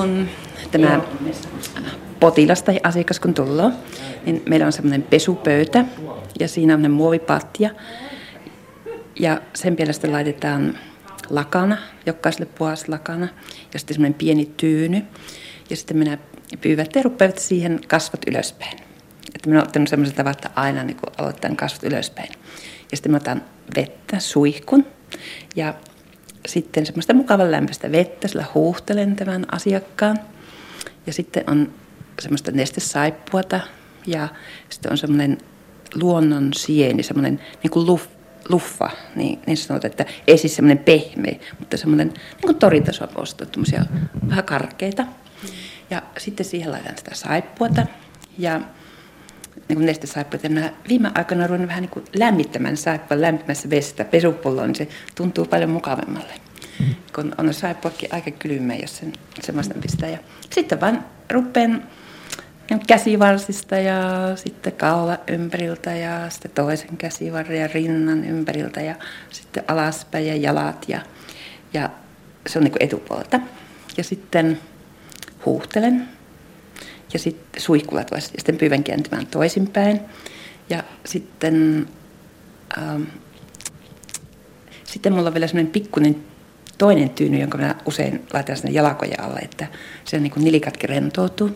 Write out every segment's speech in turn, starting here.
kun tämä potilas tai asiakas kun tulee, niin meillä on semmoinen pesupöytä ja siinä on muovipatja. Ja sen pielestä laitetaan lakana, jokaiselle puhas lakana ja sitten semmoinen pieni tyyny. Ja sitten minä pyyvät ja rupeavat siihen kasvot ylöspäin. Että minä olen ottanut semmoisen tavan, että aina niin aloitan kasvot ylöspäin. Ja sitten mä otan vettä, suihkun ja sitten semmoista mukavan lämpöistä vettä, sillä huuhtelen tämän asiakkaan. Ja sitten on semmoista nestesaippuata ja sitten on semmoinen luonnon sieni, semmoinen niin kuin luff, luffa, niin, niin sanotaan, että ei siis semmoinen pehmeä, mutta semmoinen niin kuin toritasoa ostettu, vähän karkeita. Ja sitten siihen laitan sitä saippuata ja niin kuin nestesaippuata. Ja viime aikoina ruvennut vähän niin kuin lämmittämään saippua lämpimässä vedestä pesupulloon, niin se tuntuu paljon mukavemmalle. Kun on saippuakin aika kylmä, jos sen semmoista pistää. Ja sitten vaan rupean käsivarsista ja sitten kaula ympäriltä ja sitten toisen käsivarren ja rinnan ympäriltä ja sitten alaspäin ja jalat ja, ja se on niin kuin etupuolta. Ja sitten huuhtelen ja sitten suihkulat ja sitten pyydän kääntymään toisinpäin. Ja sitten, ähm, sitten mulla on vielä semmoinen pikkuinen toinen tyyny, jonka minä usein laitan sinne jalkoja alle, että se niin kuin nilikatkin rentoutuu.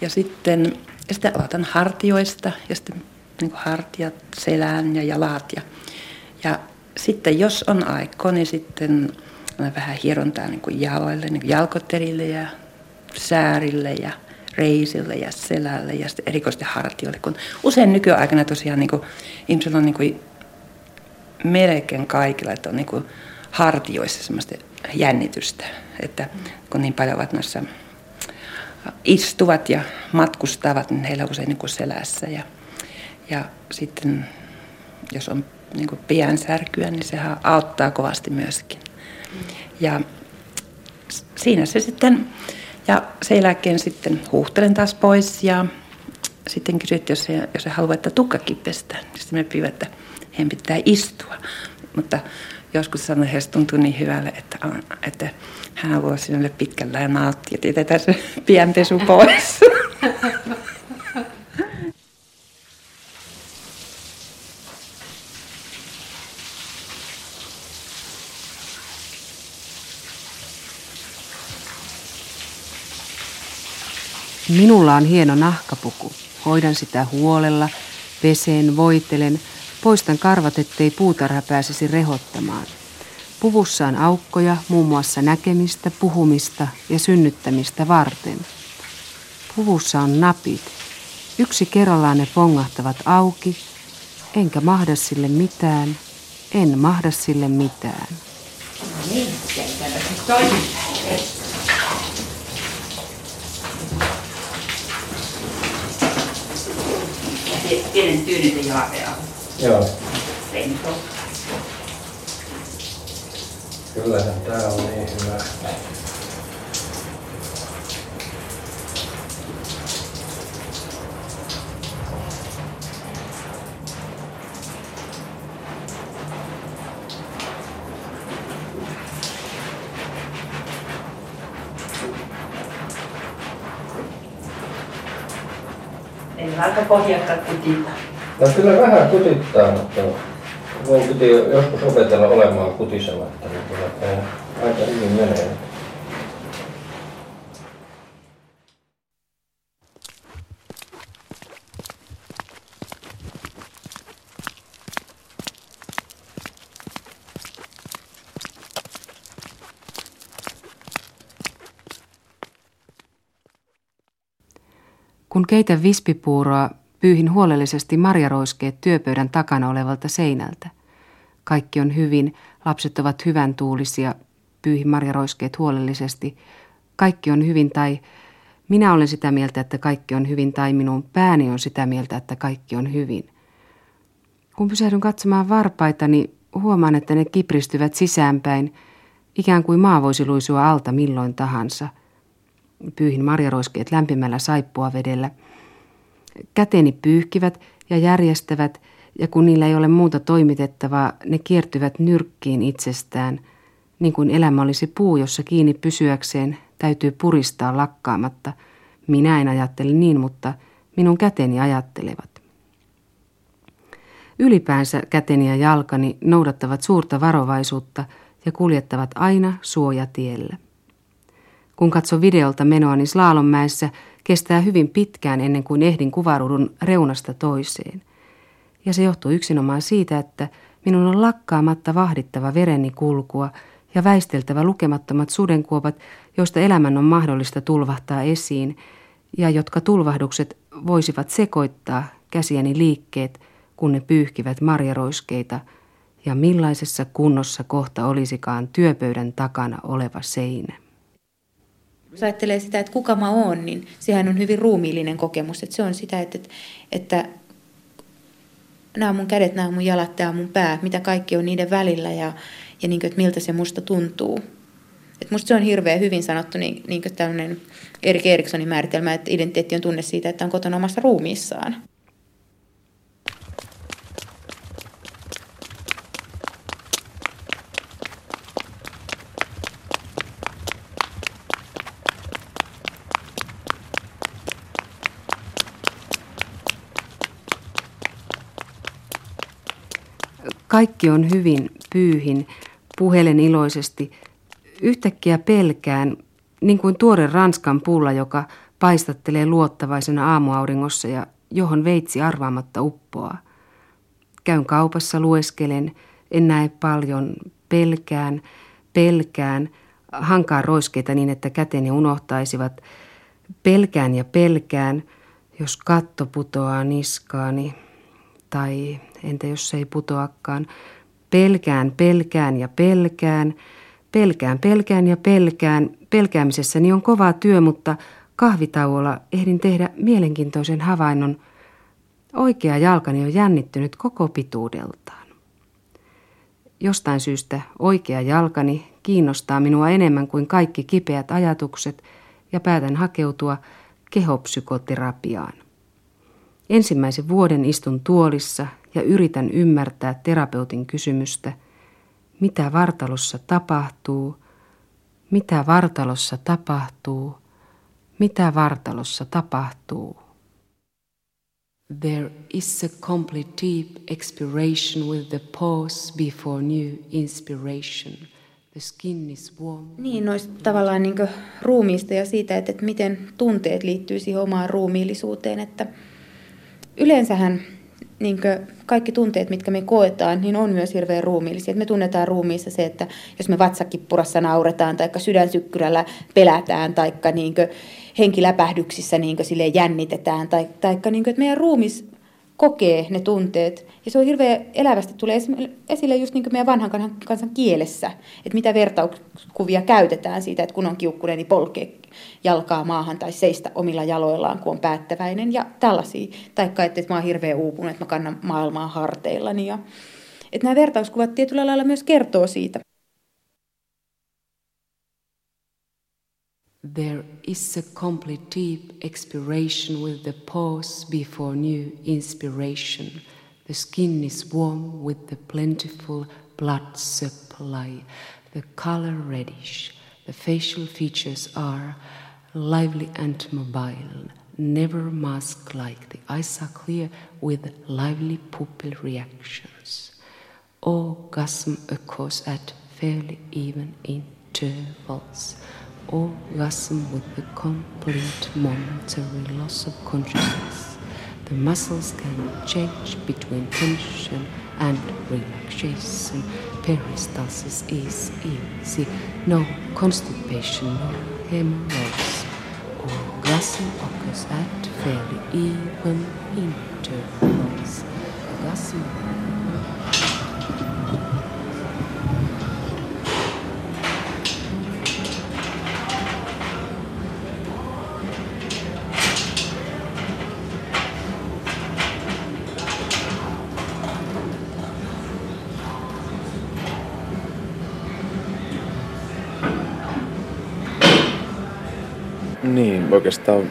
Ja sitten, ja sitten aloitan hartioista ja sitten niin kuin hartiat, selään ja jalat. Ja, ja sitten jos on aiko, niin sitten vähän hierontaa niin kuin jaloille, niin kuin jalkoterille ja säärille ja reisille ja selälle ja sitten erikoisesti hartioille. Kun usein nykyaikana tosiaan niin kuin, ihmisillä on niin kuin, melkein kaikilla, että on niin kuin, hartioissa semmoista jännitystä, että kun niin paljon ovat noissa istuvat ja matkustavat, niin heillä usein niin kuin selässä. Ja, ja sitten jos on niin kuin särkyä, niin sehän auttaa kovasti myöskin. Ja siinä se sitten, ja sen jälkeen sitten huuhtelen taas pois ja sitten kysyin, että jos se, jos se haluaa, että tukkakin pestään, niin sitten me pyydän, että heidän pitää istua. Mutta joskus sanoin, että heistä tuntui niin hyvälle, että, että hän voi sinulle pitkällä ja nauttia, että jätetään se pienpesu pois. Minulla on hieno nahkapuku. Hoidan sitä huolella, pesen, voitelen, poistan karvat, ettei puutarha pääsisi rehottamaan. Puvussa on aukkoja muun muassa näkemistä, puhumista ja synnyttämistä varten. Puvussa on napit. Yksi kerrallaan ne pongahtavat auki, enkä mahda sille mitään, en mahda sille mitään. No niin, pienen tyyniten jalapea. Joo. Kyllähän tää on niin hyvä. Ei aika pohjakka kutita. No kyllä vähän kutittaa, mutta minun piti joskus opetella olemaan kutisematta, niin kyllä aika hyvin menee. Kun keitän vispipuuroa, pyyhin huolellisesti marjaroiskeet työpöydän takana olevalta seinältä. Kaikki on hyvin, lapset ovat hyvän tuulisia, pyyhin marjaroiskeet huolellisesti. Kaikki on hyvin tai minä olen sitä mieltä, että kaikki on hyvin tai minun pääni on sitä mieltä, että kaikki on hyvin. Kun pysähdyn katsomaan varpaitani, huomaan, että ne kipristyvät sisäänpäin, ikään kuin maa voisi luisua alta milloin tahansa – Pyyhin marjaroiskeet lämpimällä saippua vedellä. Käteni pyyhkivät ja järjestävät, ja kun niillä ei ole muuta toimitettavaa, ne kiertyvät nyrkkiin itsestään, niin kuin elämä olisi puu, jossa kiinni pysyäkseen täytyy puristaa lakkaamatta. Minä en ajattele niin, mutta minun käteni ajattelevat. Ylipäänsä käteni ja jalkani noudattavat suurta varovaisuutta ja kuljettavat aina suojatiellä. Kun katson videolta menoani Slaalonmäessä, kestää hyvin pitkään ennen kuin ehdin kuvaruudun reunasta toiseen. Ja se johtuu yksinomaan siitä, että minun on lakkaamatta vahdittava vereni kulkua ja väisteltävä lukemattomat sudenkuopat, joista elämän on mahdollista tulvahtaa esiin, ja jotka tulvahdukset voisivat sekoittaa käsieni liikkeet, kun ne pyyhkivät marjaroiskeita, ja millaisessa kunnossa kohta olisikaan työpöydän takana oleva seinä. Jos ajattelee sitä, että kuka mä oon, niin sehän on hyvin ruumiillinen kokemus. Että se on sitä, että, että nämä on mun kädet, nämä on mun jalat, tämä on mun pää, mitä kaikki on niiden välillä ja, ja niin kuin, että miltä se musta tuntuu. Et musta se on hirveän hyvin sanottu niin, niin tämmöinen Erik Erikssonin määritelmä, että identiteetti on tunne siitä, että on kotona omassa ruumiissaan. Kaikki on hyvin, pyyhin, puhelen iloisesti. Yhtäkkiä pelkään, niin kuin tuore Ranskan pulla, joka paistattelee luottavaisena aamuauringossa ja johon veitsi arvaamatta uppoaa. Käyn kaupassa, lueskelen, en näe paljon, pelkään, pelkään, hankaan roiskeita niin, että käteni unohtaisivat. Pelkään ja pelkään, jos katto putoaa niskaani. Tai entä jos se ei putoakaan? Pelkään, pelkään ja pelkään. Pelkään, pelkään ja pelkään. Pelkäämisessäni on kova työ, mutta kahvitauolla ehdin tehdä mielenkiintoisen havainnon. Oikea jalkani on jännittynyt koko pituudeltaan. Jostain syystä oikea jalkani kiinnostaa minua enemmän kuin kaikki kipeät ajatukset ja päätän hakeutua kehopsykoterapiaan. Ensimmäisen vuoden istun tuolissa ja yritän ymmärtää terapeutin kysymystä, mitä vartalossa tapahtuu, mitä vartalossa tapahtuu, mitä vartalossa tapahtuu. There is a complete deep expiration with the pause before new inspiration. The skin is warm. Niin, noista tavallaan niin ruumiista ja siitä, että, että miten tunteet liittyy siihen omaan ruumiillisuuteen, että yleensähän niin kaikki tunteet, mitkä me koetaan, niin on myös hirveän ruumiillisia. me tunnetaan ruumiissa se, että jos me vatsakippurassa nauretaan, tai sydänsykkyrällä pelätään, tai niin henkiläpähdyksissä niin jännitetään, tai, tai niin että meidän ruumis kokee ne tunteet. Ja se on hirveän elävästi tulee esille just niin kuin meidän vanhan kansan kielessä, että mitä vertauskuvia käytetään siitä, että kun on kiukkunen, niin polkee jalkaa maahan tai seistä omilla jaloillaan, kun on päättäväinen ja tällaisia. Taikka, että mä oon hirveän uupunut, että mä kannan maailmaa harteillani. Ja, että nämä vertauskuvat tietyllä lailla myös kertoo siitä. There is a complete deep expiration with the pause before new inspiration. The skin is warm with the plentiful blood supply, the color reddish. The facial features are lively and mobile, never mask like. The eyes are clear with lively pupil reactions. Orgasm occurs at fairly even intervals orgasm with the complete momentary loss of consciousness. The muscles can change between tension and relaxation. Peristalsis is easy, no constipation, no hemorrhoids. Orgasm occurs at fairly even intervals. Orgasm oikeastaan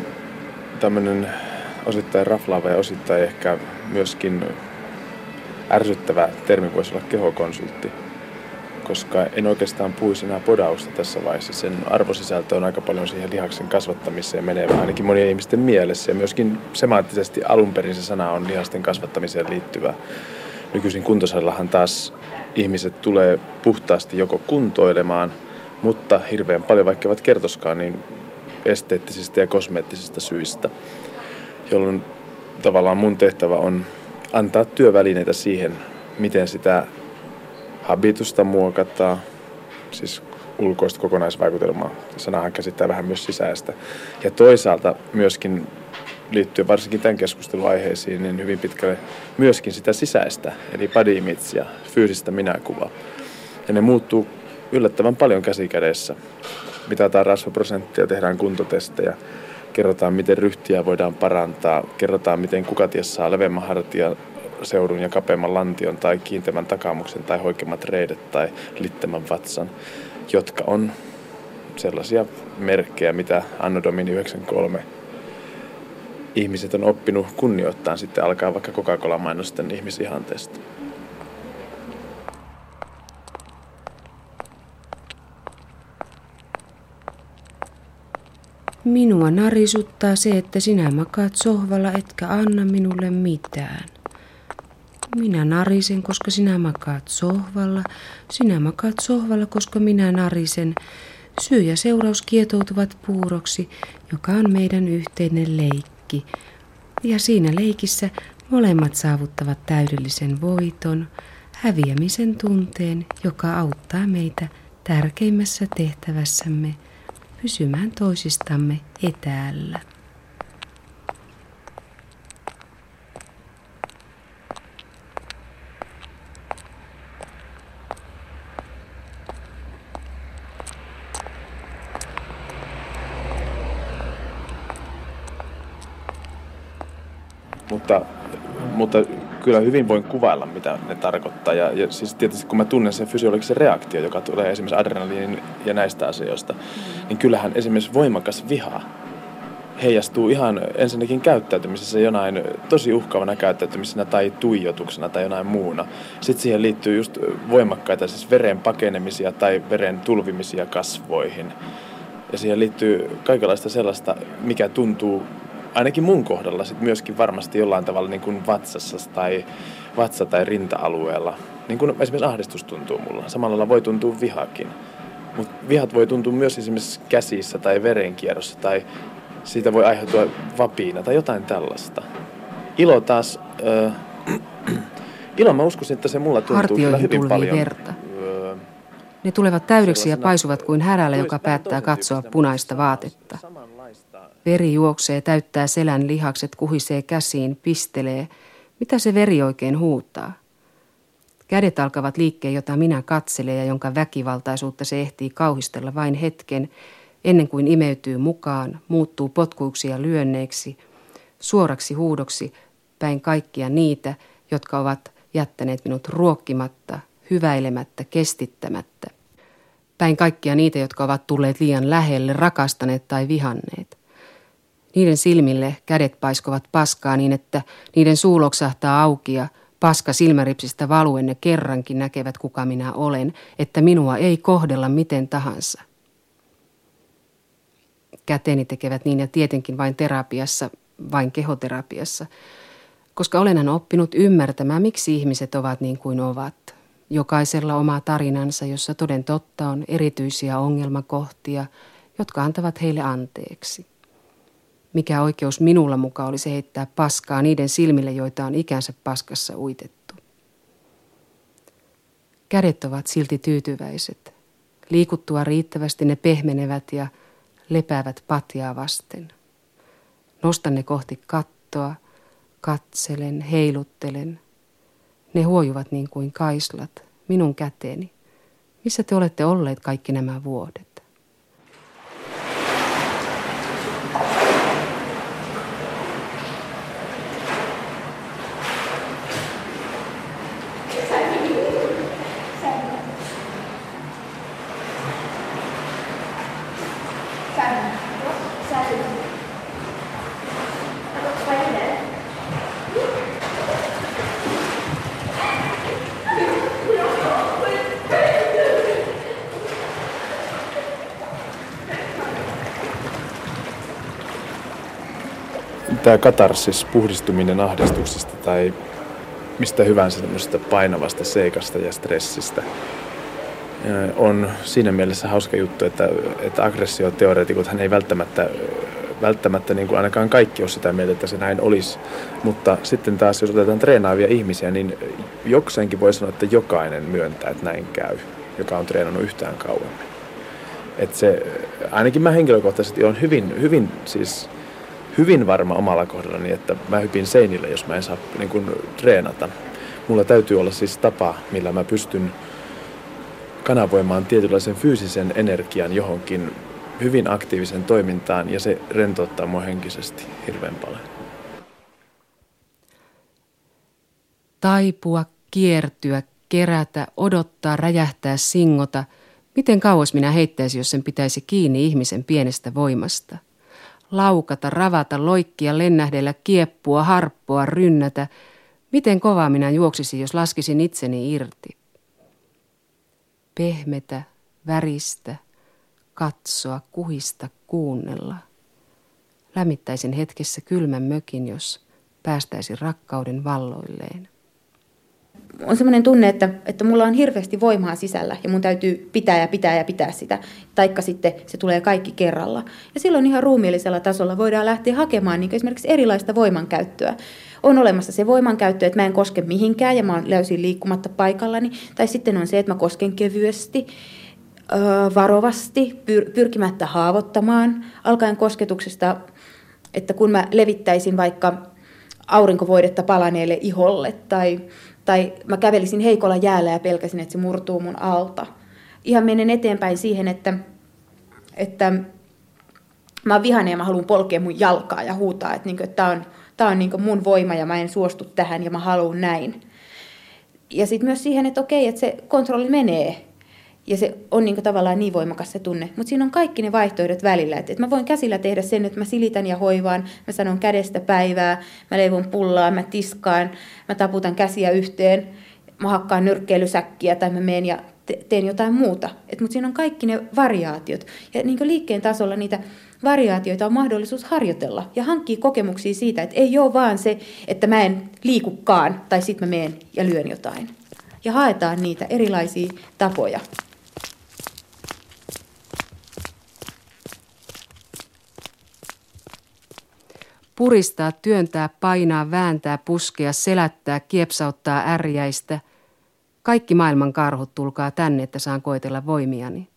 tämmöinen osittain raflaava ja osittain ehkä myöskin ärsyttävä termi voisi olla kehokonsultti. koska en oikeastaan puhuisi enää podausta tässä vaiheessa. Sen arvosisältö on aika paljon siihen lihaksen kasvattamiseen menevä, ainakin monien ihmisten mielessä. Ja myöskin semanttisesti alun perin se sana on lihasten kasvattamiseen liittyvä. Nykyisin kuntosalillahan taas ihmiset tulee puhtaasti joko kuntoilemaan, mutta hirveän paljon, vaikka eivät kertoskaan, niin esteettisistä ja kosmeettisista syistä, jolloin tavallaan mun tehtävä on antaa työvälineitä siihen, miten sitä habitusta muokataan, siis ulkoista kokonaisvaikutelmaa. Sanahan käsittää vähän myös sisäistä. Ja toisaalta myöskin liittyen varsinkin tämän keskustelun aiheisiin, niin hyvin pitkälle myöskin sitä sisäistä, eli body ja fyysistä minäkuvaa. Ja ne muuttuu yllättävän paljon käsikädessä. Mitataan rasvaprosenttia, tehdään kuntotestejä, kerrotaan miten ryhtiä voidaan parantaa, kerrotaan miten kukaties saa leveämmän hartia seudun ja kapeamman lantion tai kiinteämmän takamuksen tai hoikemmat reidet tai littämän vatsan, jotka on sellaisia merkkejä, mitä Anno Domini 93 ihmiset on oppinut kunnioittaa sitten alkaa vaikka Coca-Cola-mainosten ihmisihanteesta. Minua narisuttaa se, että sinä makaat sohvalla etkä anna minulle mitään. Minä narisen, koska sinä makaat sohvalla. Sinä makaat sohvalla, koska minä narisen. Syy ja seuraus kietoutuvat puuroksi, joka on meidän yhteinen leikki. Ja siinä leikissä molemmat saavuttavat täydellisen voiton, häviämisen tunteen, joka auttaa meitä tärkeimmässä tehtävässämme pysymään toisistamme etäällä. Mutta, mutta kyllä hyvin voin kuvailla, mitä ne tarkoittaa. Ja, ja siis tietysti kun mä tunnen sen fysiologisen reaktio, joka tulee esimerkiksi adrenaliinin ja näistä asioista, mm. niin kyllähän esimerkiksi voimakas viha heijastuu ihan ensinnäkin käyttäytymisessä jonain tosi uhkaavana käyttäytymisenä tai tuijotuksena tai jonain muuna. Sitten siihen liittyy just voimakkaita siis veren pakenemisia tai veren tulvimisia kasvoihin. Ja siihen liittyy kaikenlaista sellaista, mikä tuntuu ainakin mun kohdalla sit myöskin varmasti jollain tavalla niin kuin vatsassa tai vatsa- tai rinta-alueella. Niin kuin esimerkiksi ahdistus tuntuu mulla. Samalla lailla voi tuntua vihakin. Mutta vihat voi tuntua myös esimerkiksi käsissä tai verenkierrossa tai siitä voi aiheutua vapiina tai jotain tällaista. Ilo taas, äh, ilo mä uskoisin, että se mulla tuntuu kyllä hyvin paljon. Verta. Ne tulevat täydeksi ja paisuvat kuin härällä, joka päättää katsoa punaista vaatetta. Veri juoksee, täyttää selän lihakset, kuhisee käsiin, pistelee. Mitä se veri oikein huutaa? Kädet alkavat liikkeen, jota minä katselen ja jonka väkivaltaisuutta se ehtii kauhistella vain hetken, ennen kuin imeytyy mukaan, muuttuu potkuiksi ja lyönneiksi, suoraksi huudoksi päin kaikkia niitä, jotka ovat jättäneet minut ruokkimatta, hyväilemättä, kestittämättä. Päin kaikkia niitä, jotka ovat tulleet liian lähelle, rakastaneet tai vihanneet. Niiden silmille kädet paiskovat paskaa niin, että niiden suu loksahtaa auki ja paska silmäripsistä valuen ne kerrankin näkevät, kuka minä olen, että minua ei kohdella miten tahansa. Käteni tekevät niin ja tietenkin vain terapiassa, vain kehoterapiassa, koska olenhan oppinut ymmärtämään, miksi ihmiset ovat niin kuin ovat. Jokaisella oma tarinansa, jossa toden totta on erityisiä ongelmakohtia, jotka antavat heille anteeksi. Mikä oikeus minulla muka olisi heittää paskaa niiden silmille, joita on ikänsä paskassa uitettu. Kädet ovat silti tyytyväiset. Liikuttua riittävästi ne pehmenevät ja lepäävät patjaa vasten. Nostan ne kohti kattoa, katselen, heiluttelen. Ne huojuvat niin kuin kaislat, minun käteeni. Missä te olette olleet kaikki nämä vuodet? Tämä katarsis, puhdistuminen ahdistuksesta tai mistä hyvänsä tämmöisestä painavasta seikasta ja stressistä on siinä mielessä hauska juttu, että, että aggressioteoreetikot hän ei välttämättä, välttämättä niin kuin ainakaan kaikki ole sitä mieltä, että se näin olisi. Mutta sitten taas, jos otetaan treenaavia ihmisiä, niin jokseenkin voi sanoa, että jokainen myöntää, että näin käy, joka on treenannut yhtään kauemmin. Että se, ainakin mä henkilökohtaisesti olen hyvin, hyvin siis hyvin varma omalla kohdallani, että mä hypin seinille, jos mä en saa niin kuin, treenata. Mulla täytyy olla siis tapa, millä mä pystyn kanavoimaan tietynlaisen fyysisen energian johonkin hyvin aktiivisen toimintaan ja se rentouttaa mua henkisesti hirveän paljon. Taipua, kiertyä, kerätä, odottaa, räjähtää, singota. Miten kauas minä heittäisin, jos sen pitäisi kiinni ihmisen pienestä voimasta? Laukata, ravata, loikkia, lennähdellä, kieppua, harppoa, rynnätä. Miten kovaa minä juoksisin, jos laskisin itseni irti? Pehmetä, väristä, katsoa, kuhista, kuunnella. Lämmittäisin hetkessä kylmän mökin, jos päästäisin rakkauden valloilleen on semmoinen tunne, että, että mulla on hirveästi voimaa sisällä ja mun täytyy pitää ja pitää ja pitää sitä. Taikka sitten se tulee kaikki kerralla. Ja silloin ihan ruumiillisella tasolla voidaan lähteä hakemaan niin esimerkiksi erilaista voimankäyttöä. On olemassa se voimankäyttö, että mä en koske mihinkään ja mä oon löysin liikkumatta paikallani. Tai sitten on se, että mä kosken kevyesti, varovasti, pyr- pyrkimättä haavoittamaan. Alkaen kosketuksesta, että kun mä levittäisin vaikka aurinkovoidetta palaneelle iholle tai tai mä kävelisin heikolla jäällä ja pelkäsin, että se murtuu mun alta. Ihan menen eteenpäin siihen, että, että mä oon vihainen ja mä haluan polkea mun jalkaa ja huutaa, että, niin että tämä on, tää on niin mun voima ja mä en suostu tähän ja mä haluan näin. Ja sitten myös siihen, että okei, että se kontrolli menee ja se on niin tavallaan niin voimakas se tunne. Mutta siinä on kaikki ne vaihtoehdot välillä. Että et mä voin käsillä tehdä sen, että mä silitän ja hoivaan, mä sanon kädestä päivää, mä leivon pullaa, mä tiskaan, mä taputan käsiä yhteen, mä hakkaan nyrkkeilysäkkiä tai mä menen ja te- teen jotain muuta. Mutta siinä on kaikki ne variaatiot. Ja niin liikkeen tasolla niitä variaatioita on mahdollisuus harjoitella ja hankkia kokemuksia siitä, että ei ole vaan se, että mä en liikukaan tai sitten mä menen ja lyön jotain. Ja haetaan niitä erilaisia tapoja. Puristaa, työntää, painaa, vääntää, puskea, selättää, kiepsauttaa ärjäistä. Kaikki maailman karhut tulkaa tänne, että saan koetella voimiani.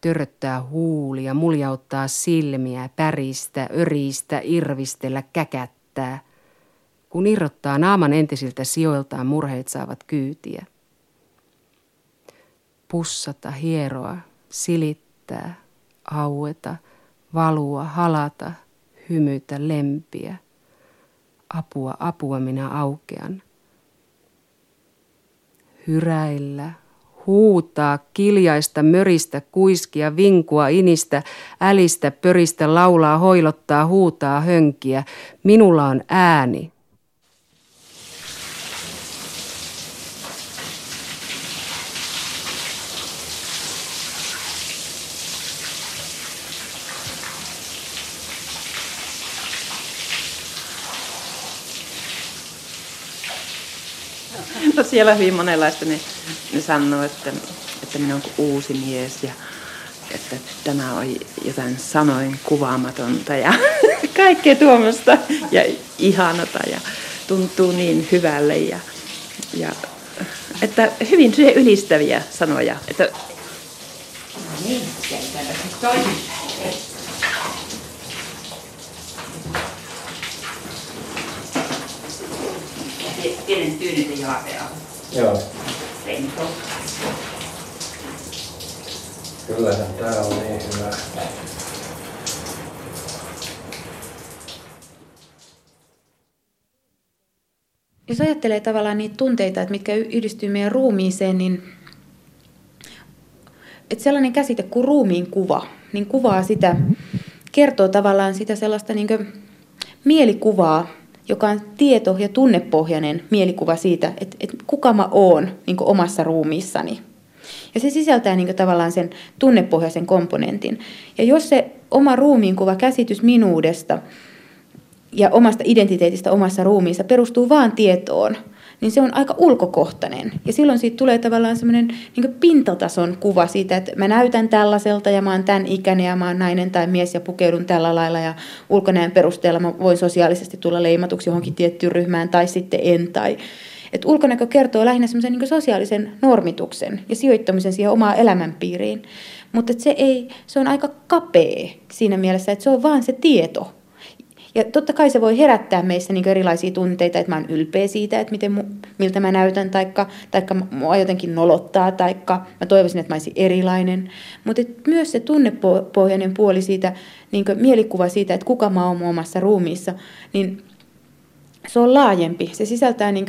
Töröttää huulia, muljauttaa silmiä, päristä, öristä, irvistellä, käkättää. Kun irrottaa naaman entisiltä sijoiltaan, murheet saavat kyytiä. Pussata, hieroa, silittää, aueta, valua, halata – hymytä, lempiä. Apua, apua minä aukean. Hyräillä, huutaa, kiljaista, möristä, kuiskia, vinkua, inistä, älistä, pöristä, laulaa, hoilottaa, huutaa, hönkiä. Minulla on ääni. Siellä hyvin monenlaista ne, ne sanoo, että, että minä olen uusi mies ja että tämä on jotain sanoin kuvaamatonta ja kaikkea tuommoista ja ihanata ja tuntuu niin hyvälle ja, ja että hyvin ylistäviä sanoja. Että... No niin, pienen tyynyn jalapea. Joo. Lento. Kyllähän tää on niin hyvä. Jos ajattelee tavallaan niitä tunteita, että mitkä yhdistyy meidän ruumiiseen, niin että sellainen käsite kuin ruumiin kuva, niin kuvaa sitä, kertoo tavallaan sitä sellaista niin mielikuvaa, joka on tieto- ja tunnepohjainen mielikuva siitä, että, että kuka mä oon niin omassa ruumiissani. Ja se sisältää niin tavallaan sen tunnepohjaisen komponentin. Ja jos se oma ruumiinkuva, käsitys minuudesta ja omasta identiteetistä omassa ruumiissa perustuu vaan tietoon, niin se on aika ulkokohtainen. Ja silloin siitä tulee tavallaan semmoinen niin pintatason kuva siitä, että mä näytän tällaiselta ja mä oon tämän ikäinen ja mä oon nainen tai mies ja pukeudun tällä lailla ja ulkonäön perusteella mä voin sosiaalisesti tulla leimatuksi johonkin tiettyyn ryhmään tai sitten en. Tai, että ulkonäkö kertoo lähinnä semmoisen niin sosiaalisen normituksen ja sijoittamisen siihen omaan elämänpiiriin. Mutta se, ei, se on aika kapea siinä mielessä, että se on vaan se tieto, ja totta kai se voi herättää meissä niin erilaisia tunteita, että mä oon ylpeä siitä, että miten, miltä mä näytän, taikka, taikka mua jotenkin nolottaa, taikka mä toivoisin, että mä olisin erilainen. Mutta myös se tunnepohjainen puoli siitä, niin mielikuva siitä, että kuka mä oon omassa ruumiissa, niin se on laajempi. Se sisältää niin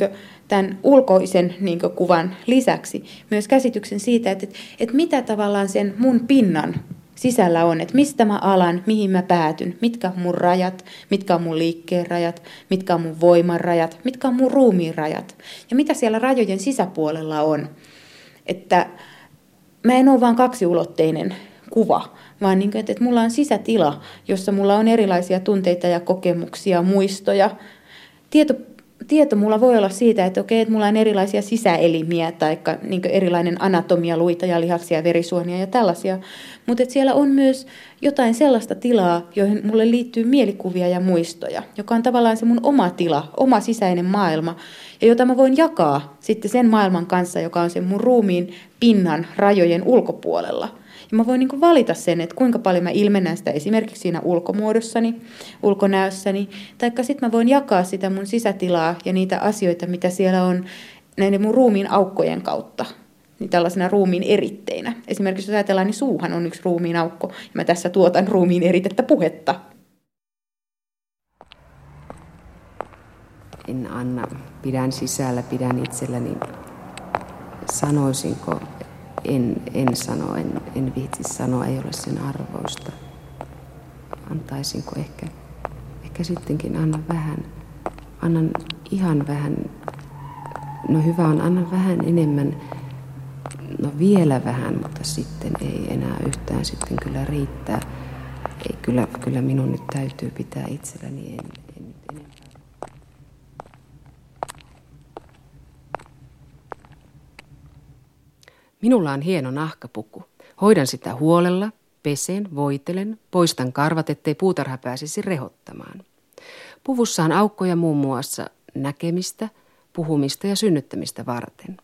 tämän ulkoisen niin kuvan lisäksi myös käsityksen siitä, että, että mitä tavallaan sen mun pinnan sisällä on, että mistä mä alan, mihin mä päätyn, mitkä on mun rajat, mitkä on mun liikkeen rajat, mitkä on mun voiman rajat, mitkä on mun ruumiin rajat ja mitä siellä rajojen sisäpuolella on. Että mä en ole vain kaksiulotteinen kuva, vaan niin kuin, että mulla on sisätila, jossa mulla on erilaisia tunteita ja kokemuksia, muistoja. Tieto tieto mulla voi olla siitä, että okei, että mulla on erilaisia sisäelimiä tai niin erilainen anatomia, luita ja lihaksia, verisuonia ja tällaisia. Mutta siellä on myös jotain sellaista tilaa, joihin mulle liittyy mielikuvia ja muistoja, joka on tavallaan se mun oma tila, oma sisäinen maailma, ja jota mä voin jakaa sitten sen maailman kanssa, joka on sen mun ruumiin pinnan rajojen ulkopuolella. Ja mä voin niin valita sen, että kuinka paljon mä ilmennän sitä esimerkiksi siinä ulkomuodossani, ulkonäössäni, taikka sitten mä voin jakaa sitä mun sisätilaa ja niitä asioita, mitä siellä on näiden mun ruumiin aukkojen kautta niin tällaisena ruumiin eritteinä. Esimerkiksi jos ajatellaan, niin suuhan on yksi ruumiin aukko, ja mä tässä tuotan ruumiin eritettä puhetta. En anna, pidän sisällä, pidän itselläni. Sanoisinko, en, en sano, en, en viitsi sanoa, ei ole sen arvoista. Antaisinko ehkä, ehkä sittenkin anna vähän, annan ihan vähän, no hyvä on, anna vähän enemmän, no vielä vähän, mutta sitten ei enää yhtään sitten kyllä riittää. Ei, kyllä, kyllä minun nyt täytyy pitää itselläni en, en enempää. Minulla on hieno nahkapuku. Hoidan sitä huolella, pesen, voitelen, poistan karvat, ettei puutarha pääsisi rehottamaan. Puvussa on aukkoja muun muassa näkemistä, puhumista ja synnyttämistä varten.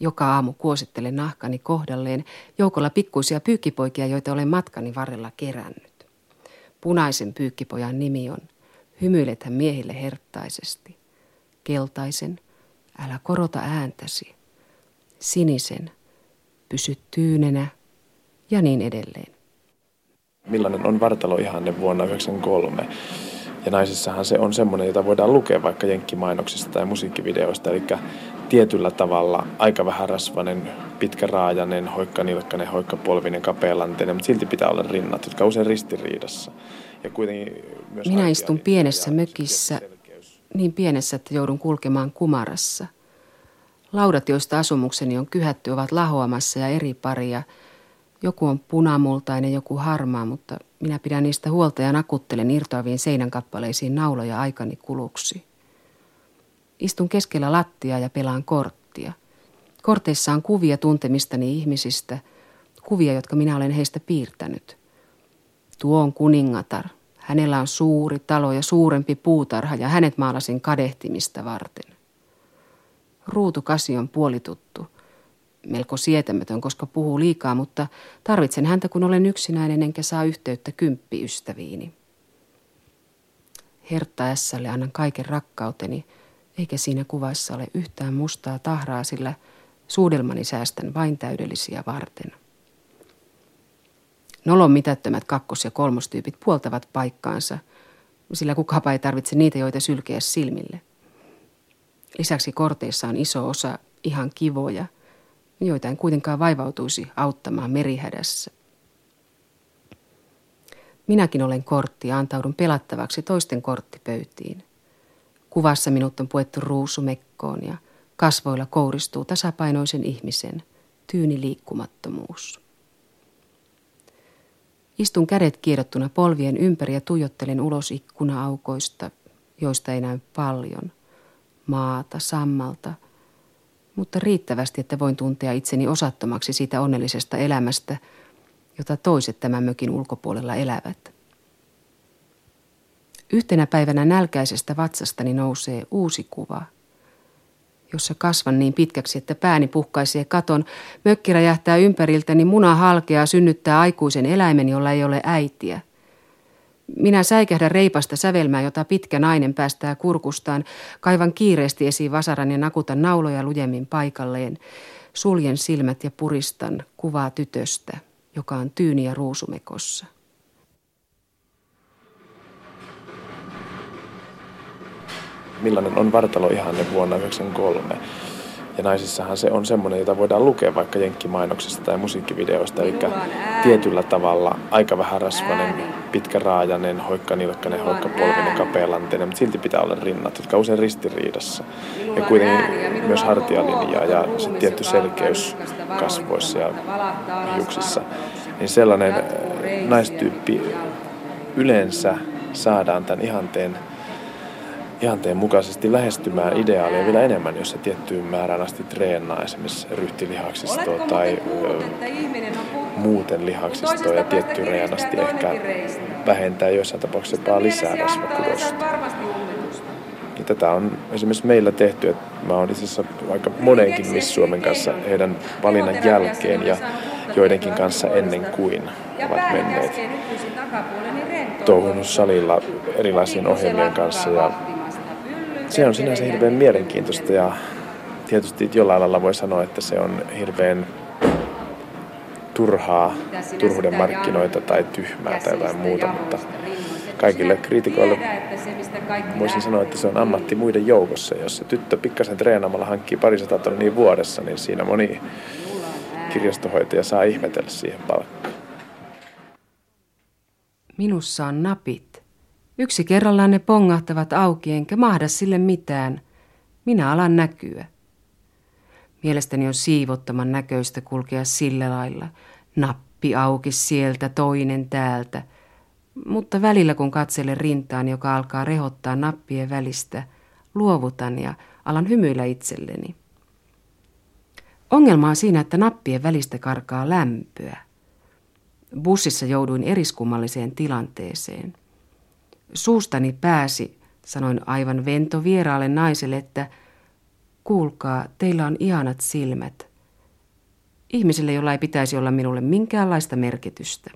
Joka aamu kuosittelen nahkani kohdalleen joukolla pikkuisia pyykkipoikia, joita olen matkani varrella kerännyt. Punaisen pyykkipojan nimi on Hymyilethän miehille herttaisesti. Keltaisen, älä korota ääntäsi sinisen, pysy tyynenä ja niin edelleen. Millainen on vartalo ihanne vuonna 1993? Ja naisissahan se on semmoinen, jota voidaan lukea vaikka jenkkimainoksista tai musiikkivideoista, eli tietyllä tavalla aika vähän rasvainen, pitkä hoikkanilkkainen, hoikkapolvinen, kapealanteinen, mutta silti pitää olla rinnat, jotka usein ristiriidassa. Ja kuitenkin myös Minä istun pienessä mökissä, niin pienessä, että joudun kulkemaan kumarassa – Laudat, joista asumukseni on kyhätty, ovat lahoamassa ja eri paria. Joku on punamultainen, joku harmaa, mutta minä pidän niistä huolta ja nakuttelen irtoaviin seinän kappaleisiin nauloja aikani kuluksi. Istun keskellä lattia ja pelaan korttia. Korteissa on kuvia tuntemistani ihmisistä, kuvia, jotka minä olen heistä piirtänyt. Tuo on kuningatar. Hänellä on suuri talo ja suurempi puutarha ja hänet maalasin kadehtimista varten. Ruutukasi on puolituttu. Melko sietämätön, koska puhuu liikaa, mutta tarvitsen häntä, kun olen yksinäinen enkä saa yhteyttä kymppiystäviini. Hertta Ässälle annan kaiken rakkauteni, eikä siinä kuvassa ole yhtään mustaa tahraa, sillä suudelmani säästän vain täydellisiä varten. Nolon mitättömät kakkos- ja kolmostyypit puoltavat paikkaansa, sillä kukapa ei tarvitse niitä, joita sylkeä silmille. Lisäksi korteissa on iso osa ihan kivoja, joita en kuitenkaan vaivautuisi auttamaan merihädässä. Minäkin olen kortti ja antaudun pelattavaksi toisten korttipöytiin. Kuvassa minut on puettu ruusumekkoon ja kasvoilla kouristuu tasapainoisen ihmisen tyyni liikkumattomuus. Istun kädet kiedottuna polvien ympäri ja tuijottelen ulos ikkuna-aukoista, joista ei näy paljon. Maata, sammalta, mutta riittävästi, että voin tuntea itseni osattomaksi siitä onnellisesta elämästä, jota toiset tämän mökin ulkopuolella elävät. Yhtenä päivänä nälkäisestä vatsastani nousee uusi kuva, jossa kasvan niin pitkäksi, että pääni puhkaisee katon. Mökki räjähtää ympäriltäni, muna halkeaa, synnyttää aikuisen eläimen, jolla ei ole äitiä. Minä säikähdän reipasta sävelmää, jota pitkä nainen päästää kurkustaan. Kaivan kiireesti esiin vasaran ja nakutan nauloja lujemmin paikalleen. Suljen silmät ja puristan kuvaa tytöstä, joka on tyyni ja ruusumekossa. millainen on vartalo ihanne vuonna 1993. Ja naisissahan se on semmoinen, jota voidaan lukea vaikka jenkkimainoksista tai musiikkivideoista, eli tietyllä tavalla aika vähän rasvainen, pitkäraajainen, hoikkanilkkainen, hoikkapolvinen, kapealanteinen, mutta silti pitää olla rinnat, jotka on usein ristiriidassa. Ja kuitenkin myös hartialinjaa ja se tietty selkeys kasvoissa ja hiuksissa. Niin sellainen naistyyppi yleensä saadaan tämän ihanteen ihanteen mukaisesti lähestymään ideaalia vielä enemmän, jos se tiettyyn määrään asti treenaa esimerkiksi ryhtilihaksistoa tai muuten lihaksistoa ja tiettyyn rajaan asti ehkä vähentää joissain tapauksissa jopa lisää rasvakudosta. Ja tätä on esimerkiksi meillä tehty, että mä oon itse asiassa aika monenkin Miss Suomen kanssa heidän valinnan jälkeen ja joidenkin kanssa ennen kuin ovat menneet. touhunut salilla erilaisien ohjelmien kanssa ja se on sinänsä hirveän mielenkiintoista ja tietysti jollain lailla voi sanoa, että se on hirveän turhaa, turhuuden markkinoita tai tyhmää tai jotain muuta, mutta kaikille kriitikoille voisin sanoa, että se on ammatti muiden joukossa. Jos se tyttö pikkasen treenaamalla hankkii parisataa tonnia vuodessa, niin siinä moni kirjastohoitaja saa ihmetellä siihen palkkaan. Minussa on napit. Yksi kerrallaan ne pongahtavat auki, enkä mahda sille mitään. Minä alan näkyä. Mielestäni on siivottoman näköistä kulkea sillä lailla. Nappi auki sieltä, toinen täältä. Mutta välillä kun katselen rintaan, joka alkaa rehottaa nappien välistä, luovutan ja alan hymyillä itselleni. Ongelma on siinä, että nappien välistä karkaa lämpöä. Bussissa jouduin eriskummalliseen tilanteeseen. Suustani pääsi, sanoin aivan vento vieraalle naiselle, että kuulkaa, teillä on ihanat silmät. Ihmiselle, jolla ei pitäisi olla minulle minkäänlaista merkitystä.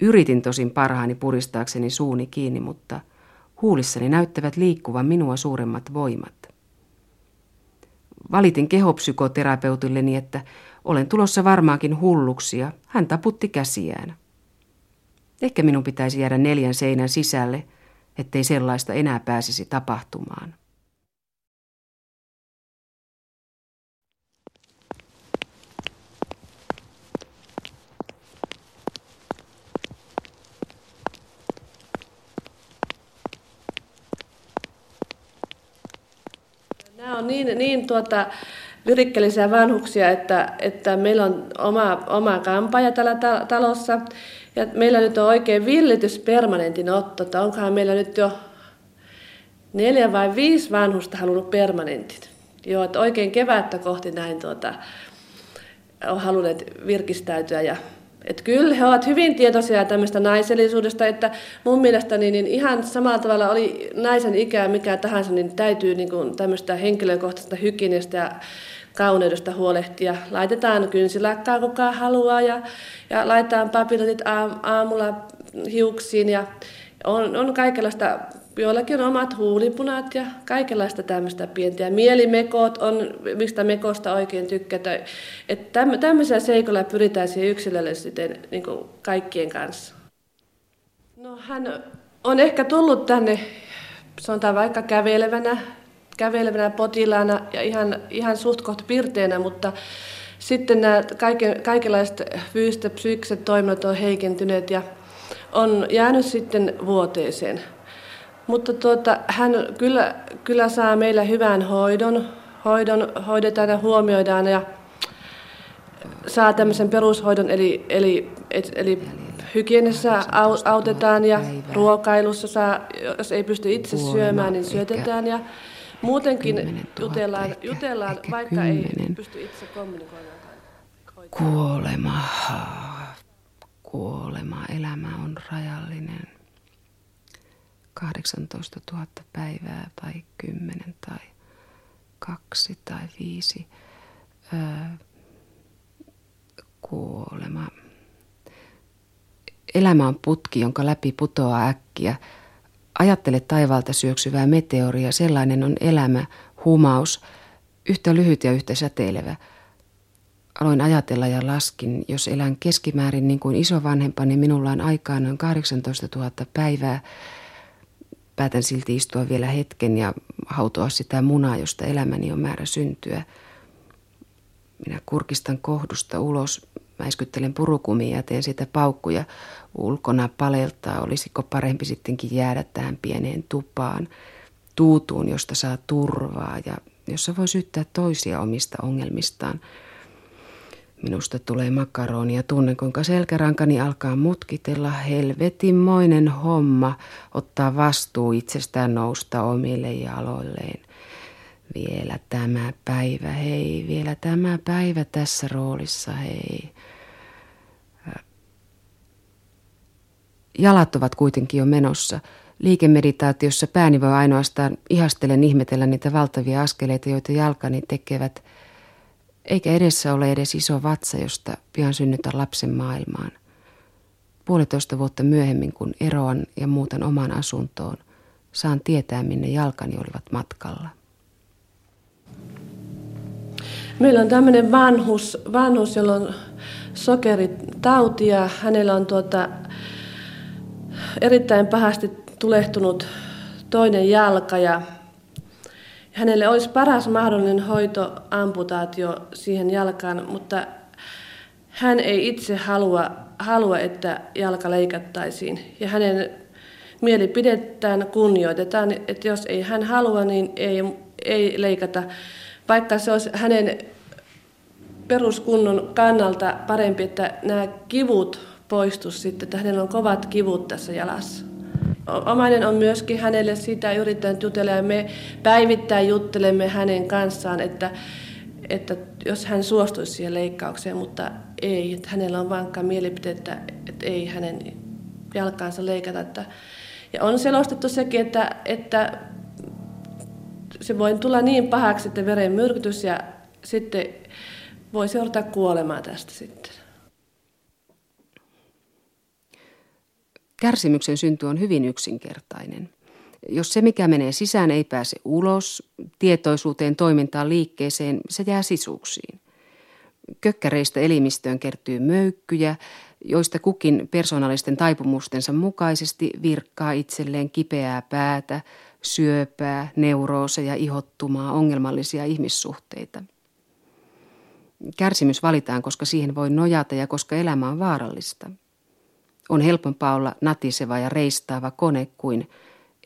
Yritin tosin parhaani puristaakseni suuni kiinni, mutta huulissani näyttävät liikkuvan minua suuremmat voimat. Valitin kehopsykoterapeutilleni, että olen tulossa varmaankin hulluksia. Hän taputti käsiään. Ehkä minun pitäisi jäädä neljän seinän sisälle, ettei sellaista enää pääsisi tapahtumaan. Nämä on niin, niin tuota, lyrikkellisiä vanhuksia, että, että meillä on oma, oma kampaja täällä talossa. Ja meillä nyt on oikein villitys permanentin otto, että onkohan meillä nyt jo neljä vai viisi vanhusta halunnut permanentit. Joo, että oikein kevättä kohti näin tuota, on halunneet virkistäytyä ja että kyllä he ovat hyvin tietoisia tämmöistä naisellisuudesta, että mun mielestä niin, ihan samalla tavalla oli naisen ikää mikä tahansa, niin täytyy niin tämmöistä henkilökohtaista hygieniasta ja kauneudesta huolehtia. Laitetaan kynsilakkaa kuka haluaa ja, ja laitetaan papilotit aamulla hiuksiin ja on, on kaikenlaista, joillakin on omat huulipunat ja kaikenlaista tämmöistä pientä. Mielimekot on, mistä mekosta oikein tykkää. Että tämmöisiä seikoilla pyritään siihen yksilöllisyyteen niin kaikkien kanssa. No hän on ehkä tullut tänne, sanotaan vaikka kävelevänä kävelevänä potilaana ja ihan, ihan suht kohta pirteenä, mutta sitten nämä kaiken, kaikenlaiset fyysiset psyykkiset toiminnot on heikentyneet ja on jäänyt sitten vuoteeseen. Mutta tuota, hän kyllä, kyllä saa meillä hyvän hoidon, hoidon, hoidetaan ja huomioidaan ja saa tämmöisen perushoidon, eli, eli, eli hygienissä autetaan ja ruokailussa saa, jos ei pysty itse syömään, niin syötetään ja muutenkin jutellaan, jutellaan vaikka ei pysty itse kommunikoimaan. Kuolema, kuolema, elämä on rajallinen. 18 000 päivää tai 10 tai kaksi tai viisi. Öö, kuolema. Elämä on putki, jonka läpi putoaa äkkiä. Ajattele taivaalta syöksyvää meteoria, sellainen on elämä, humaus, yhtä lyhyt ja yhtä säteilevä. Aloin ajatella ja laskin, jos elän keskimäärin niin kuin isovanhempani, minulla on aikaa noin 18 000 päivää. Päätän silti istua vielä hetken ja hautoa sitä munaa, josta elämäni on määrä syntyä. Minä kurkistan kohdusta ulos, mäiskyttelen purukumia ja teen sitä paukkuja. Ulkona paleltaa, olisiko parempi sittenkin jäädä tähän pieneen tupaan, tuutuun, josta saa turvaa ja jossa voi syyttää toisia omista ongelmistaan. Minusta tulee makaroni ja tunnen, kuinka selkärankani alkaa mutkitella helvetinmoinen homma ottaa vastuu itsestään nousta omille jaloilleen. Vielä tämä päivä, hei, vielä tämä päivä tässä roolissa, hei. Jalat ovat kuitenkin jo menossa. Liikemeditaatiossa pääni voi ainoastaan ihastellen ihmetellä niitä valtavia askeleita, joita jalkani tekevät. Eikä edessä ole edes iso vatsa, josta pian synnytän lapsen maailmaan. Puolitoista vuotta myöhemmin, kun eroan ja muutan omaan asuntoon, saan tietää, minne jalkani olivat matkalla. Meillä on tämmöinen vanhus, vanhus jolla on sokeritauti ja hänellä on tuota, erittäin pahasti tulehtunut toinen jalka ja hänelle olisi paras mahdollinen hoito amputaatio siihen jalkaan, mutta hän ei itse halua, halua että jalka leikattaisiin. Ja hänen mielipidettään kunnioitetaan, että jos ei hän halua, niin ei, ei leikata vaikka se olisi hänen peruskunnon kannalta parempi, että nämä kivut poistus sitten, että hänellä on kovat kivut tässä jalassa. Omainen on myöskin hänelle sitä yrittänyt jutella ja me päivittäin juttelemme hänen kanssaan, että, että jos hän suostuisi siihen leikkaukseen, mutta ei, että hänellä on vankka mielipide, että, että ei hänen jalkaansa leikata. Että, ja on selostettu sekin, että, että se voi tulla niin pahaksi, että veren myrkytys ja sitten voi seurata kuolemaa tästä sitten. Kärsimyksen synty on hyvin yksinkertainen. Jos se, mikä menee sisään, ei pääse ulos, tietoisuuteen, toimintaan, liikkeeseen, se jää sisuksiin. Kökkäreistä elimistöön kertyy möykkyjä, joista kukin persoonallisten taipumustensa mukaisesti virkkaa itselleen kipeää päätä, syöpää, neurooseja, ihottumaa, ongelmallisia ihmissuhteita. Kärsimys valitaan, koska siihen voi nojata ja koska elämä on vaarallista. On helpompaa olla natiseva ja reistaava kone kuin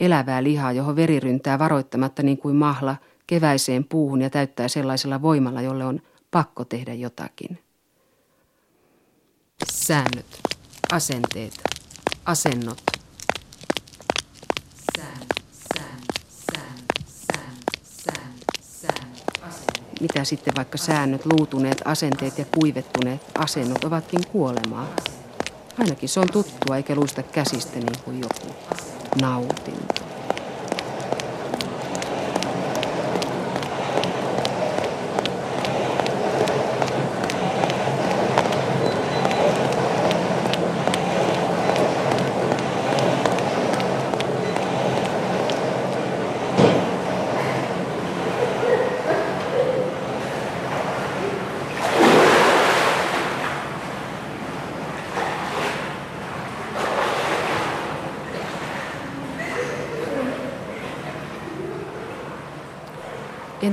elävää lihaa, johon veri ryntää varoittamatta niin kuin mahla keväiseen puuhun ja täyttää sellaisella voimalla, jolle on pakko tehdä jotakin. Säännöt, asenteet, asennot, mitä sitten vaikka säännöt, luutuneet asenteet ja kuivettuneet asennot ovatkin kuolemaa. Ainakin se on tuttua eikä luista käsistä niin kuin joku nautinto.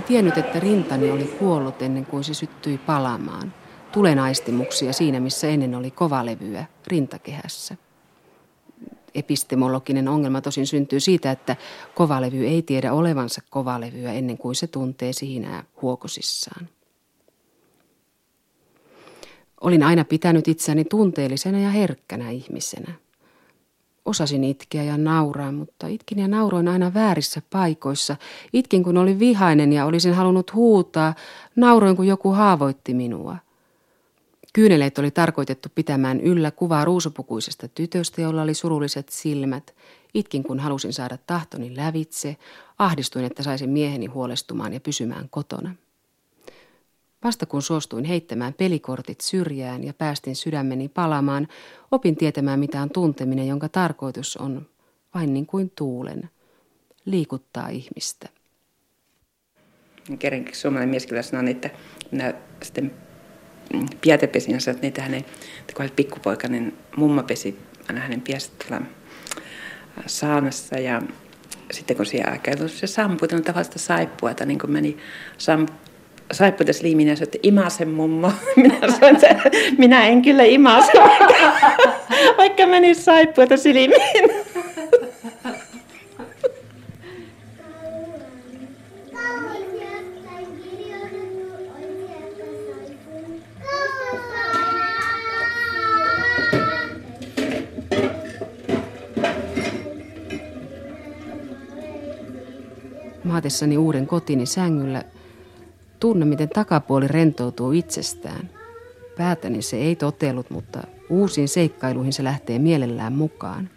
Tiennyt, että rintani oli kuollut ennen kuin se syttyi palamaan. Tulenaistimuksia siinä, missä ennen oli kovalevyä rintakehässä. Epistemologinen ongelma tosin syntyy siitä, että kovalevy ei tiedä olevansa kovalevyä ennen kuin se tuntee siinä huokosissaan. Olin aina pitänyt itseäni tunteellisena ja herkkänä ihmisenä. Osasin itkeä ja nauraa, mutta itkin ja nauroin aina väärissä paikoissa. Itkin kun olin vihainen ja olisin halunnut huutaa, nauroin kun joku haavoitti minua. Kyyneleet oli tarkoitettu pitämään yllä kuvaa ruusupukuisesta tytöstä, jolla oli surulliset silmät. Itkin kun halusin saada tahtoni lävitse, ahdistuin, että saisin mieheni huolestumaan ja pysymään kotona. Vasta kun suostuin heittämään pelikortit syrjään ja päästin sydämeni palamaan, opin tietämään mitä on tunteminen, jonka tarkoitus on vain niin kuin tuulen, liikuttaa ihmistä. Kerrankin suomalainen mies kyllä sanoi, että minä sitten piätepesin ja että niitä hänen, kun oli pikkupoika, niin mumma pesi aina hänen piästä saunassa ja sitten kun siihen aikaan se sampui, tavallista saippuata, niin kun meni sam, saippuita liimiin ja sanoi, että imasen mummo. Minä sanoin, että minä en kyllä imase, vaikka meni saippuita silmiin. Maatessani uuden kotini sängyllä Tunne, miten takapuoli rentoutuu itsestään. Päätäni se ei totellut, mutta uusiin seikkailuihin se lähtee mielellään mukaan.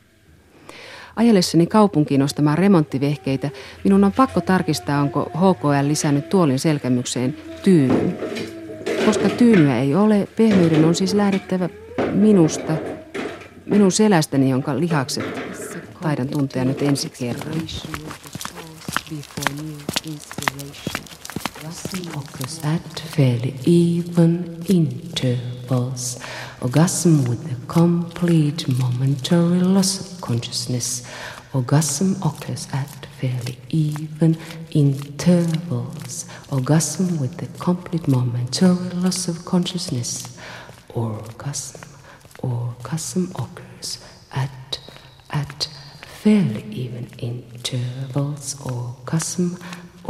Ajellessani kaupunkiin ostamaan remonttivehkeitä, minun on pakko tarkistaa, onko HKL lisännyt tuolin selkämykseen tyynyn. Koska tyynyä ei ole, pehmeyden on siis lähdettävä minusta, minun selästäni, jonka lihakset taidan tuntea nyt ensi kerran. Occurs at fairly even intervals. Orgasm with a complete momentary loss of consciousness. Orgasm occurs at fairly even intervals. Orgasm with a complete momentary loss of consciousness. Orgasm, orgasm occurs at at fairly even intervals. Orgasm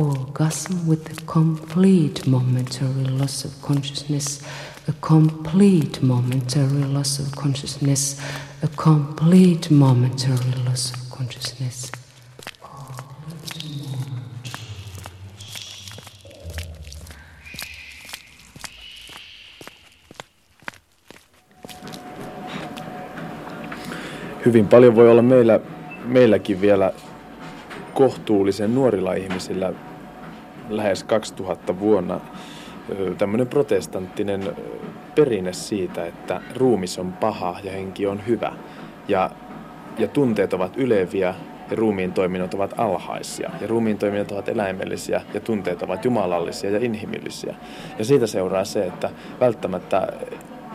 orgasm with a complete momentary loss of consciousness, a complete momentary loss of consciousness, a complete momentary loss of consciousness. Hyvin paljon voi olla meillä, meilläkin vielä kohtuullisen nuorilla ihmisillä lähes 2000 vuonna tämmöinen protestanttinen perinne siitä, että ruumis on paha ja henki on hyvä. Ja, ja tunteet ovat yleviä ja ruumiin toiminnot ovat alhaisia. Ja ruumiin toiminnot ovat eläimellisiä ja tunteet ovat jumalallisia ja inhimillisiä. Ja siitä seuraa se, että välttämättä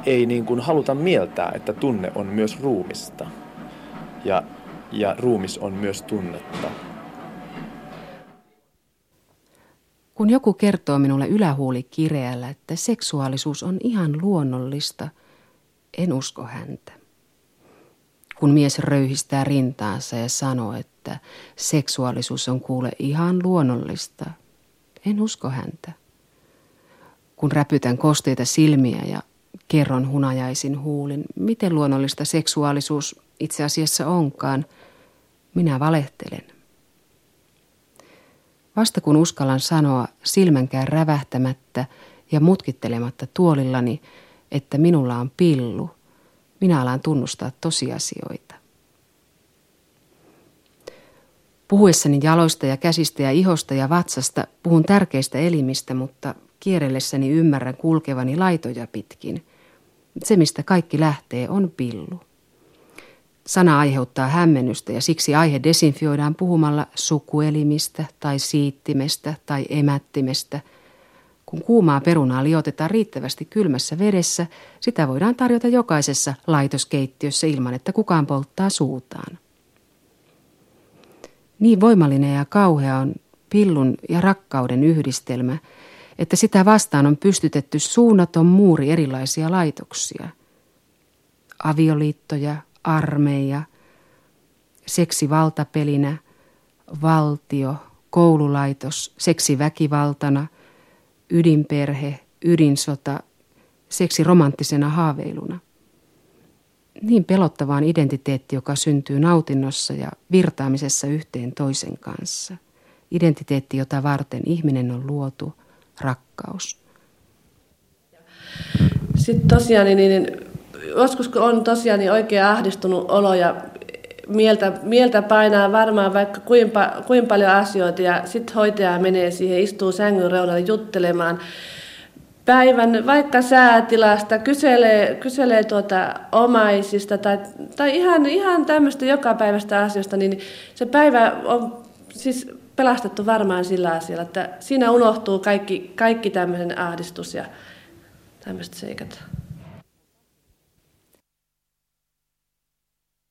ei niin kuin haluta mieltää, että tunne on myös ruumista. Ja, ja ruumis on myös tunnetta. Kun joku kertoo minulle ylähuuli kireällä, että seksuaalisuus on ihan luonnollista, en usko häntä. Kun mies röyhistää rintaansa ja sanoo, että seksuaalisuus on kuule ihan luonnollista, en usko häntä. Kun räpytän kosteita silmiä ja kerron hunajaisin huulin, miten luonnollista seksuaalisuus itse asiassa onkaan, minä valehtelen. Vasta kun uskallan sanoa silmänkään rävähtämättä ja mutkittelematta tuolillani, että minulla on pillu, minä alan tunnustaa tosiasioita. Puhuessani jaloista ja käsistä ja ihosta ja vatsasta puhun tärkeistä elimistä, mutta kierrellessäni ymmärrän kulkevani laitoja pitkin. Se, mistä kaikki lähtee, on pillu. Sana aiheuttaa hämmennystä ja siksi aihe desinfioidaan puhumalla sukuelimistä tai siittimestä tai emättimestä. Kun kuumaa perunaa liotetaan riittävästi kylmässä vedessä, sitä voidaan tarjota jokaisessa laitoskeittiössä ilman, että kukaan polttaa suutaan. Niin voimallinen ja kauhea on pillun ja rakkauden yhdistelmä, että sitä vastaan on pystytetty suunnaton muuri erilaisia laitoksia. Avioliittoja, armeija, seksi valtapelinä, valtio, koululaitos, seksi väkivaltana, ydinperhe, ydinsota, seksi romanttisena haaveiluna. Niin pelottavaan identiteetti, joka syntyy nautinnossa ja virtaamisessa yhteen toisen kanssa. Identiteetti, jota varten ihminen on luotu, rakkaus. Sitten tosiaan, niin, niin joskus kun on tosiaan niin oikein ahdistunut olo ja mieltä, mieltä painaa varmaan vaikka kuinka, kuinka paljon asioita ja sitten hoitaja menee siihen, istuu sängyn reunalle juttelemaan päivän vaikka säätilasta, kyselee, kyselee tuota omaisista tai, tai ihan, ihan tämmöistä jokapäiväistä asioista, niin se päivä on siis pelastettu varmaan sillä asialla, että siinä unohtuu kaikki, kaikki tämmöisen ahdistus ja tämmöiset seikat.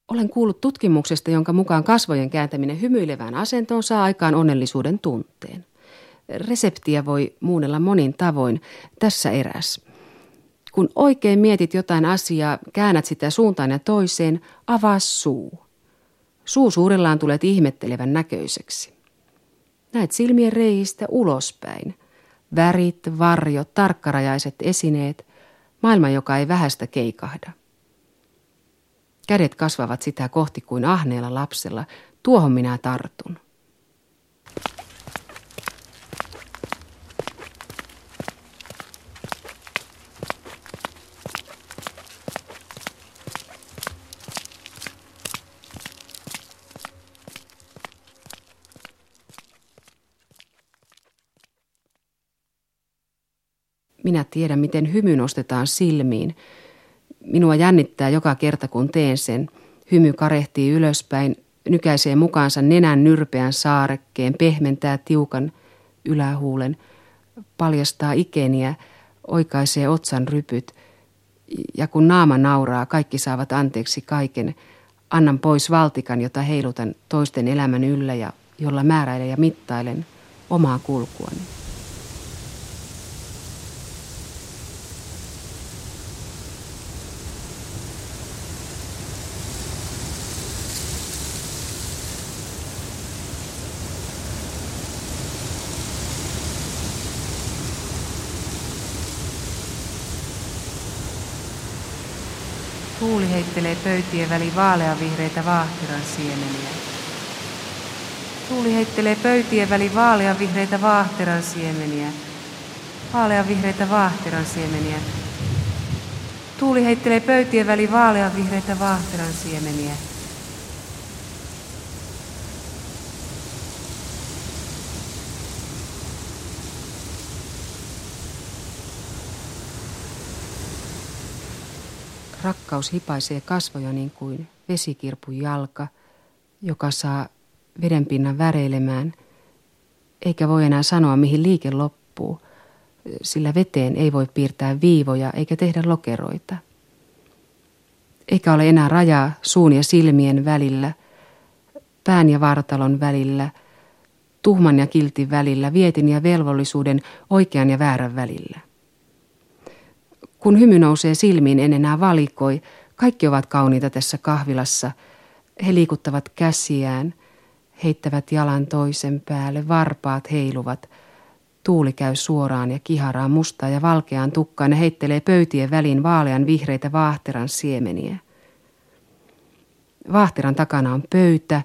Olen kuullut tutkimuksesta, jonka mukaan kasvojen kääntäminen hymyilevään asentoon saa aikaan onnellisuuden tunteen. Reseptiä voi muunnella monin tavoin. Tässä eräs. Kun oikein mietit jotain asiaa, käännät sitä suuntaan ja toiseen, avaa suu. Suu suurellaan tulet ihmettelevän näköiseksi. Näet silmien reistä ulospäin. Värit, varjot, tarkkarajaiset esineet, maailma, joka ei vähästä keikahda. Kädet kasvavat sitä kohti kuin ahneella lapsella. Tuohon minä tartun. Minä tiedän, miten hymy nostetaan silmiin. Minua jännittää joka kerta, kun teen sen. Hymy karehtii ylöspäin, nykäisee mukaansa nenän nyrpeän saarekkeen, pehmentää tiukan ylähuulen, paljastaa ikeniä, oikaisee otsan rypyt. Ja kun naama nauraa, kaikki saavat anteeksi kaiken. Annan pois valtikan, jota heilutan toisten elämän yllä ja jolla määräilen ja mittailen omaa kulkuani. Tuuli heittelee pöytien väli vaaleanvihreitä vaahtiran siemeniä. Tuuli heittelee pöytien väli vaaleanvihreitä vaahtiran siemeniä. Vaaleanvihreitä vaahtiran siemeniä. Tuuli heittelee pöytien väli vaaleanvihreitä vaahtiran siemeniä. Rakkaus hipaisee kasvoja niin kuin vesikirpun jalka, joka saa vedenpinnan väreilemään, eikä voi enää sanoa, mihin liike loppuu, sillä veteen ei voi piirtää viivoja eikä tehdä lokeroita. Eikä ole enää rajaa suun ja silmien välillä, pään ja vartalon välillä, tuhman ja kiltin välillä, vietin ja velvollisuuden, oikean ja väärän välillä. Kun hymy nousee silmiin, en enää valikoi. Kaikki ovat kauniita tässä kahvilassa. He liikuttavat käsiään, heittävät jalan toisen päälle, varpaat heiluvat. Tuuli käy suoraan ja kiharaan mustaa ja valkeaan tukkaan ja heittelee pöytien väliin vaalean vihreitä vaahteran siemeniä. Vaahteran takana on pöytä,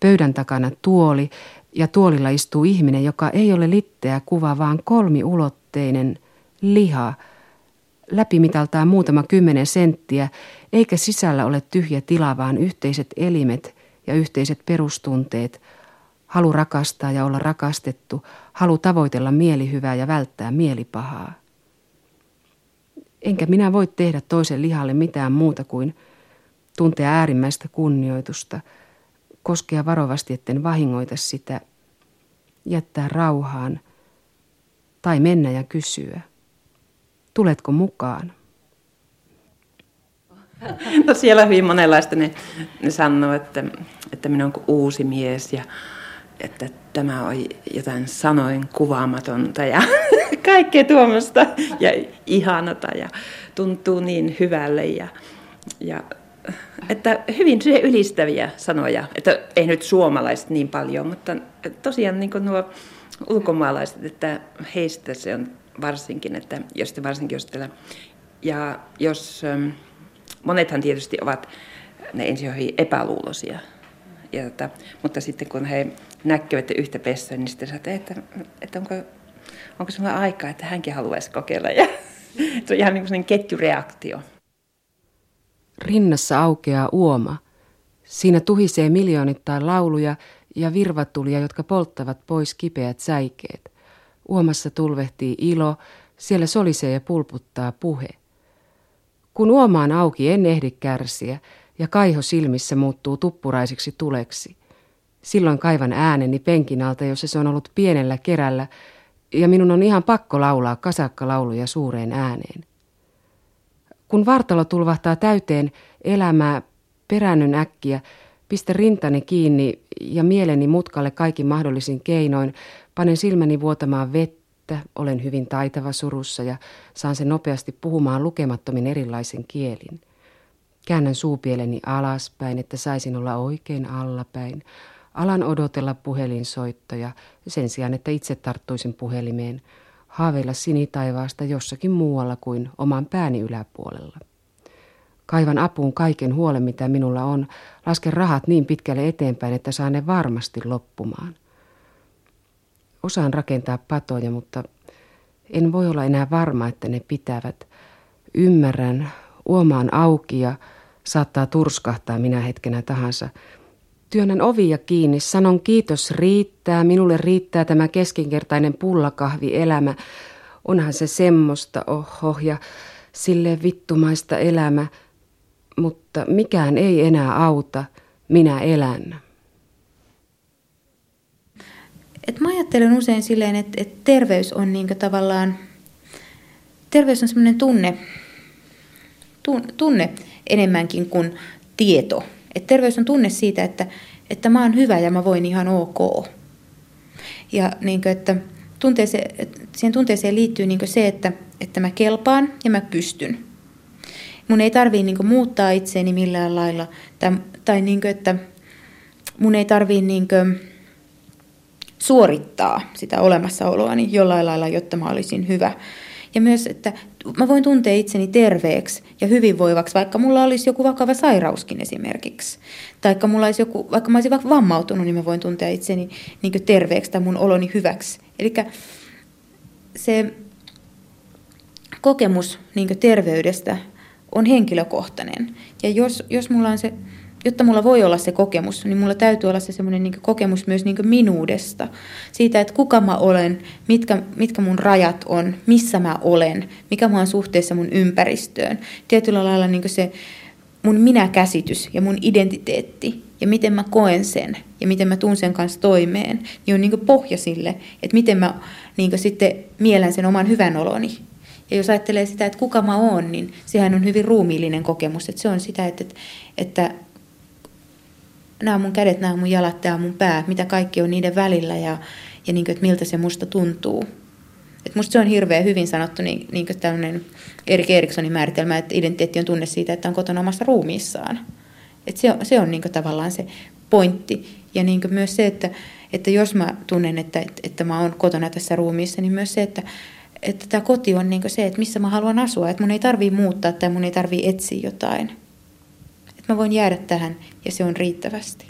pöydän takana tuoli ja tuolilla istuu ihminen, joka ei ole litteä kuva, vaan kolmiulotteinen liha – läpimitaltaan muutama kymmenen senttiä, eikä sisällä ole tyhjä tila, vaan yhteiset elimet ja yhteiset perustunteet, halu rakastaa ja olla rakastettu, halu tavoitella mielihyvää ja välttää mielipahaa. Enkä minä voi tehdä toisen lihalle mitään muuta kuin tuntea äärimmäistä kunnioitusta, koskea varovasti, etten vahingoita sitä, jättää rauhaan tai mennä ja kysyä. Tuletko mukaan? No siellä hyvin monenlaista ne, ne sanoo, että, että minä olen uusi mies ja että tämä on jotain sanoin kuvaamatonta ja kaikkea tuommoista ja ihanata ja tuntuu niin hyvälle ja, ja että hyvin ylistäviä sanoja, että ei nyt suomalaiset niin paljon, mutta tosiaan niin nuo ulkomaalaiset, että heistä se on varsinkin, että jos te varsinkin jos teillä Ja jos, ähm, monethan tietysti ovat ne hyvin epäluuloisia. Ja tota, mutta sitten kun he näkevät yhtä pessua, niin sitten sanotaan, että, että onko, onko sinulla aikaa, että hänkin haluaisi kokeilla. Ja se on ihan niin kuin ketjureaktio. Rinnassa aukeaa uoma. Siinä tuhisee miljoonittain lauluja ja virvatulia, jotka polttavat pois kipeät säikeet. Uomassa tulvehtii ilo, siellä solisee ja pulputtaa puhe. Kun uomaan auki en ehdi kärsiä ja kaiho silmissä muuttuu tuppuraisiksi tuleksi. Silloin kaivan ääneni penkin alta, jossa se on ollut pienellä kerällä, ja minun on ihan pakko laulaa kasakkalauluja suureen ääneen. Kun vartalo tulvahtaa täyteen elämää, peräännyn äkkiä, pistä rintani kiinni ja mieleni mutkalle kaikin mahdollisin keinoin, panen silmäni vuotamaan vettä, olen hyvin taitava surussa ja saan sen nopeasti puhumaan lukemattomin erilaisen kielin. Käännän suupieleni alaspäin, että saisin olla oikein allapäin. Alan odotella puhelinsoittoja sen sijaan, että itse tarttuisin puhelimeen. Haaveilla sinitaivaasta jossakin muualla kuin oman pääni yläpuolella. Kaivan apuun kaiken huolen, mitä minulla on. Lasken rahat niin pitkälle eteenpäin, että saan ne varmasti loppumaan. Osaan rakentaa patoja, mutta en voi olla enää varma, että ne pitävät. Ymmärrän, uomaan auki ja saattaa turskahtaa minä hetkenä tahansa. Työnnän ovia kiinni, sanon kiitos riittää, minulle riittää tämä keskinkertainen pullakahvi elämä. Onhan se semmoista, oho, ja sille vittumaista elämä, mutta mikään ei enää auta, minä elän. Et mä ajattelen usein silleen, että, että terveys on niin tavallaan, terveys on semmoinen tunne, tunne enemmänkin kuin tieto. Et terveys on tunne siitä, että, että mä oon hyvä ja mä voin ihan ok. Ja niin kuin, että tunteeseen, siihen tunteeseen liittyy niin se, että, että mä kelpaan ja mä pystyn. Mun ei tarvii niin muuttaa itseäni millään lailla. Tai, tai niin kuin, että mun ei tarvii niin suorittaa sitä olemassaoloani jollain lailla, jotta mä olisin hyvä. Ja myös, että mä voin tuntea itseni terveeksi ja hyvinvoivaksi, vaikka mulla olisi joku vakava sairauskin esimerkiksi. Tai olisi joku, vaikka mä olisin vaikka vammautunut, niin mä voin tuntea itseni niin terveeksi tai mun oloni hyväksi. Eli se kokemus niin terveydestä on henkilökohtainen. Ja jos, jos mulla on se jotta mulla voi olla se kokemus, niin mulla täytyy olla se semmoinen niin kokemus myös niin minuudesta. Siitä, että kuka mä olen, mitkä, mitkä mun rajat on, missä mä olen, mikä mä oon suhteessa mun ympäristöön. Tietyllä lailla niin se mun minäkäsitys ja mun identiteetti ja miten mä koen sen ja miten mä tuun sen kanssa toimeen, niin on niin pohja sille, että miten mä niin sitten mielän sen oman hyvän oloni. Ja jos ajattelee sitä, että kuka mä oon, niin sehän on hyvin ruumiillinen kokemus. Että se on sitä, että, että nämä on mun kädet, nämä on mun jalat, tämä on mun pää, mitä kaikki on niiden välillä ja, ja niin kuin, että miltä se musta tuntuu. Et musta se on hirveän hyvin sanottu niin, niin kuin tämmöinen Erik Erikssonin määritelmä, että identiteetti on tunne siitä, että on kotona omassa ruumiissaan. Et se on, se on niin kuin tavallaan se pointti. Ja niin kuin myös se, että, että jos mä tunnen, että, että, että mä oon kotona tässä ruumiissa, niin myös se, että, että tämä koti on niin se, että missä mä haluan asua. Että mun ei tarvii muuttaa tai mun ei tarvii etsiä jotain. Mä voin jäädä tähän ja se on riittävästi.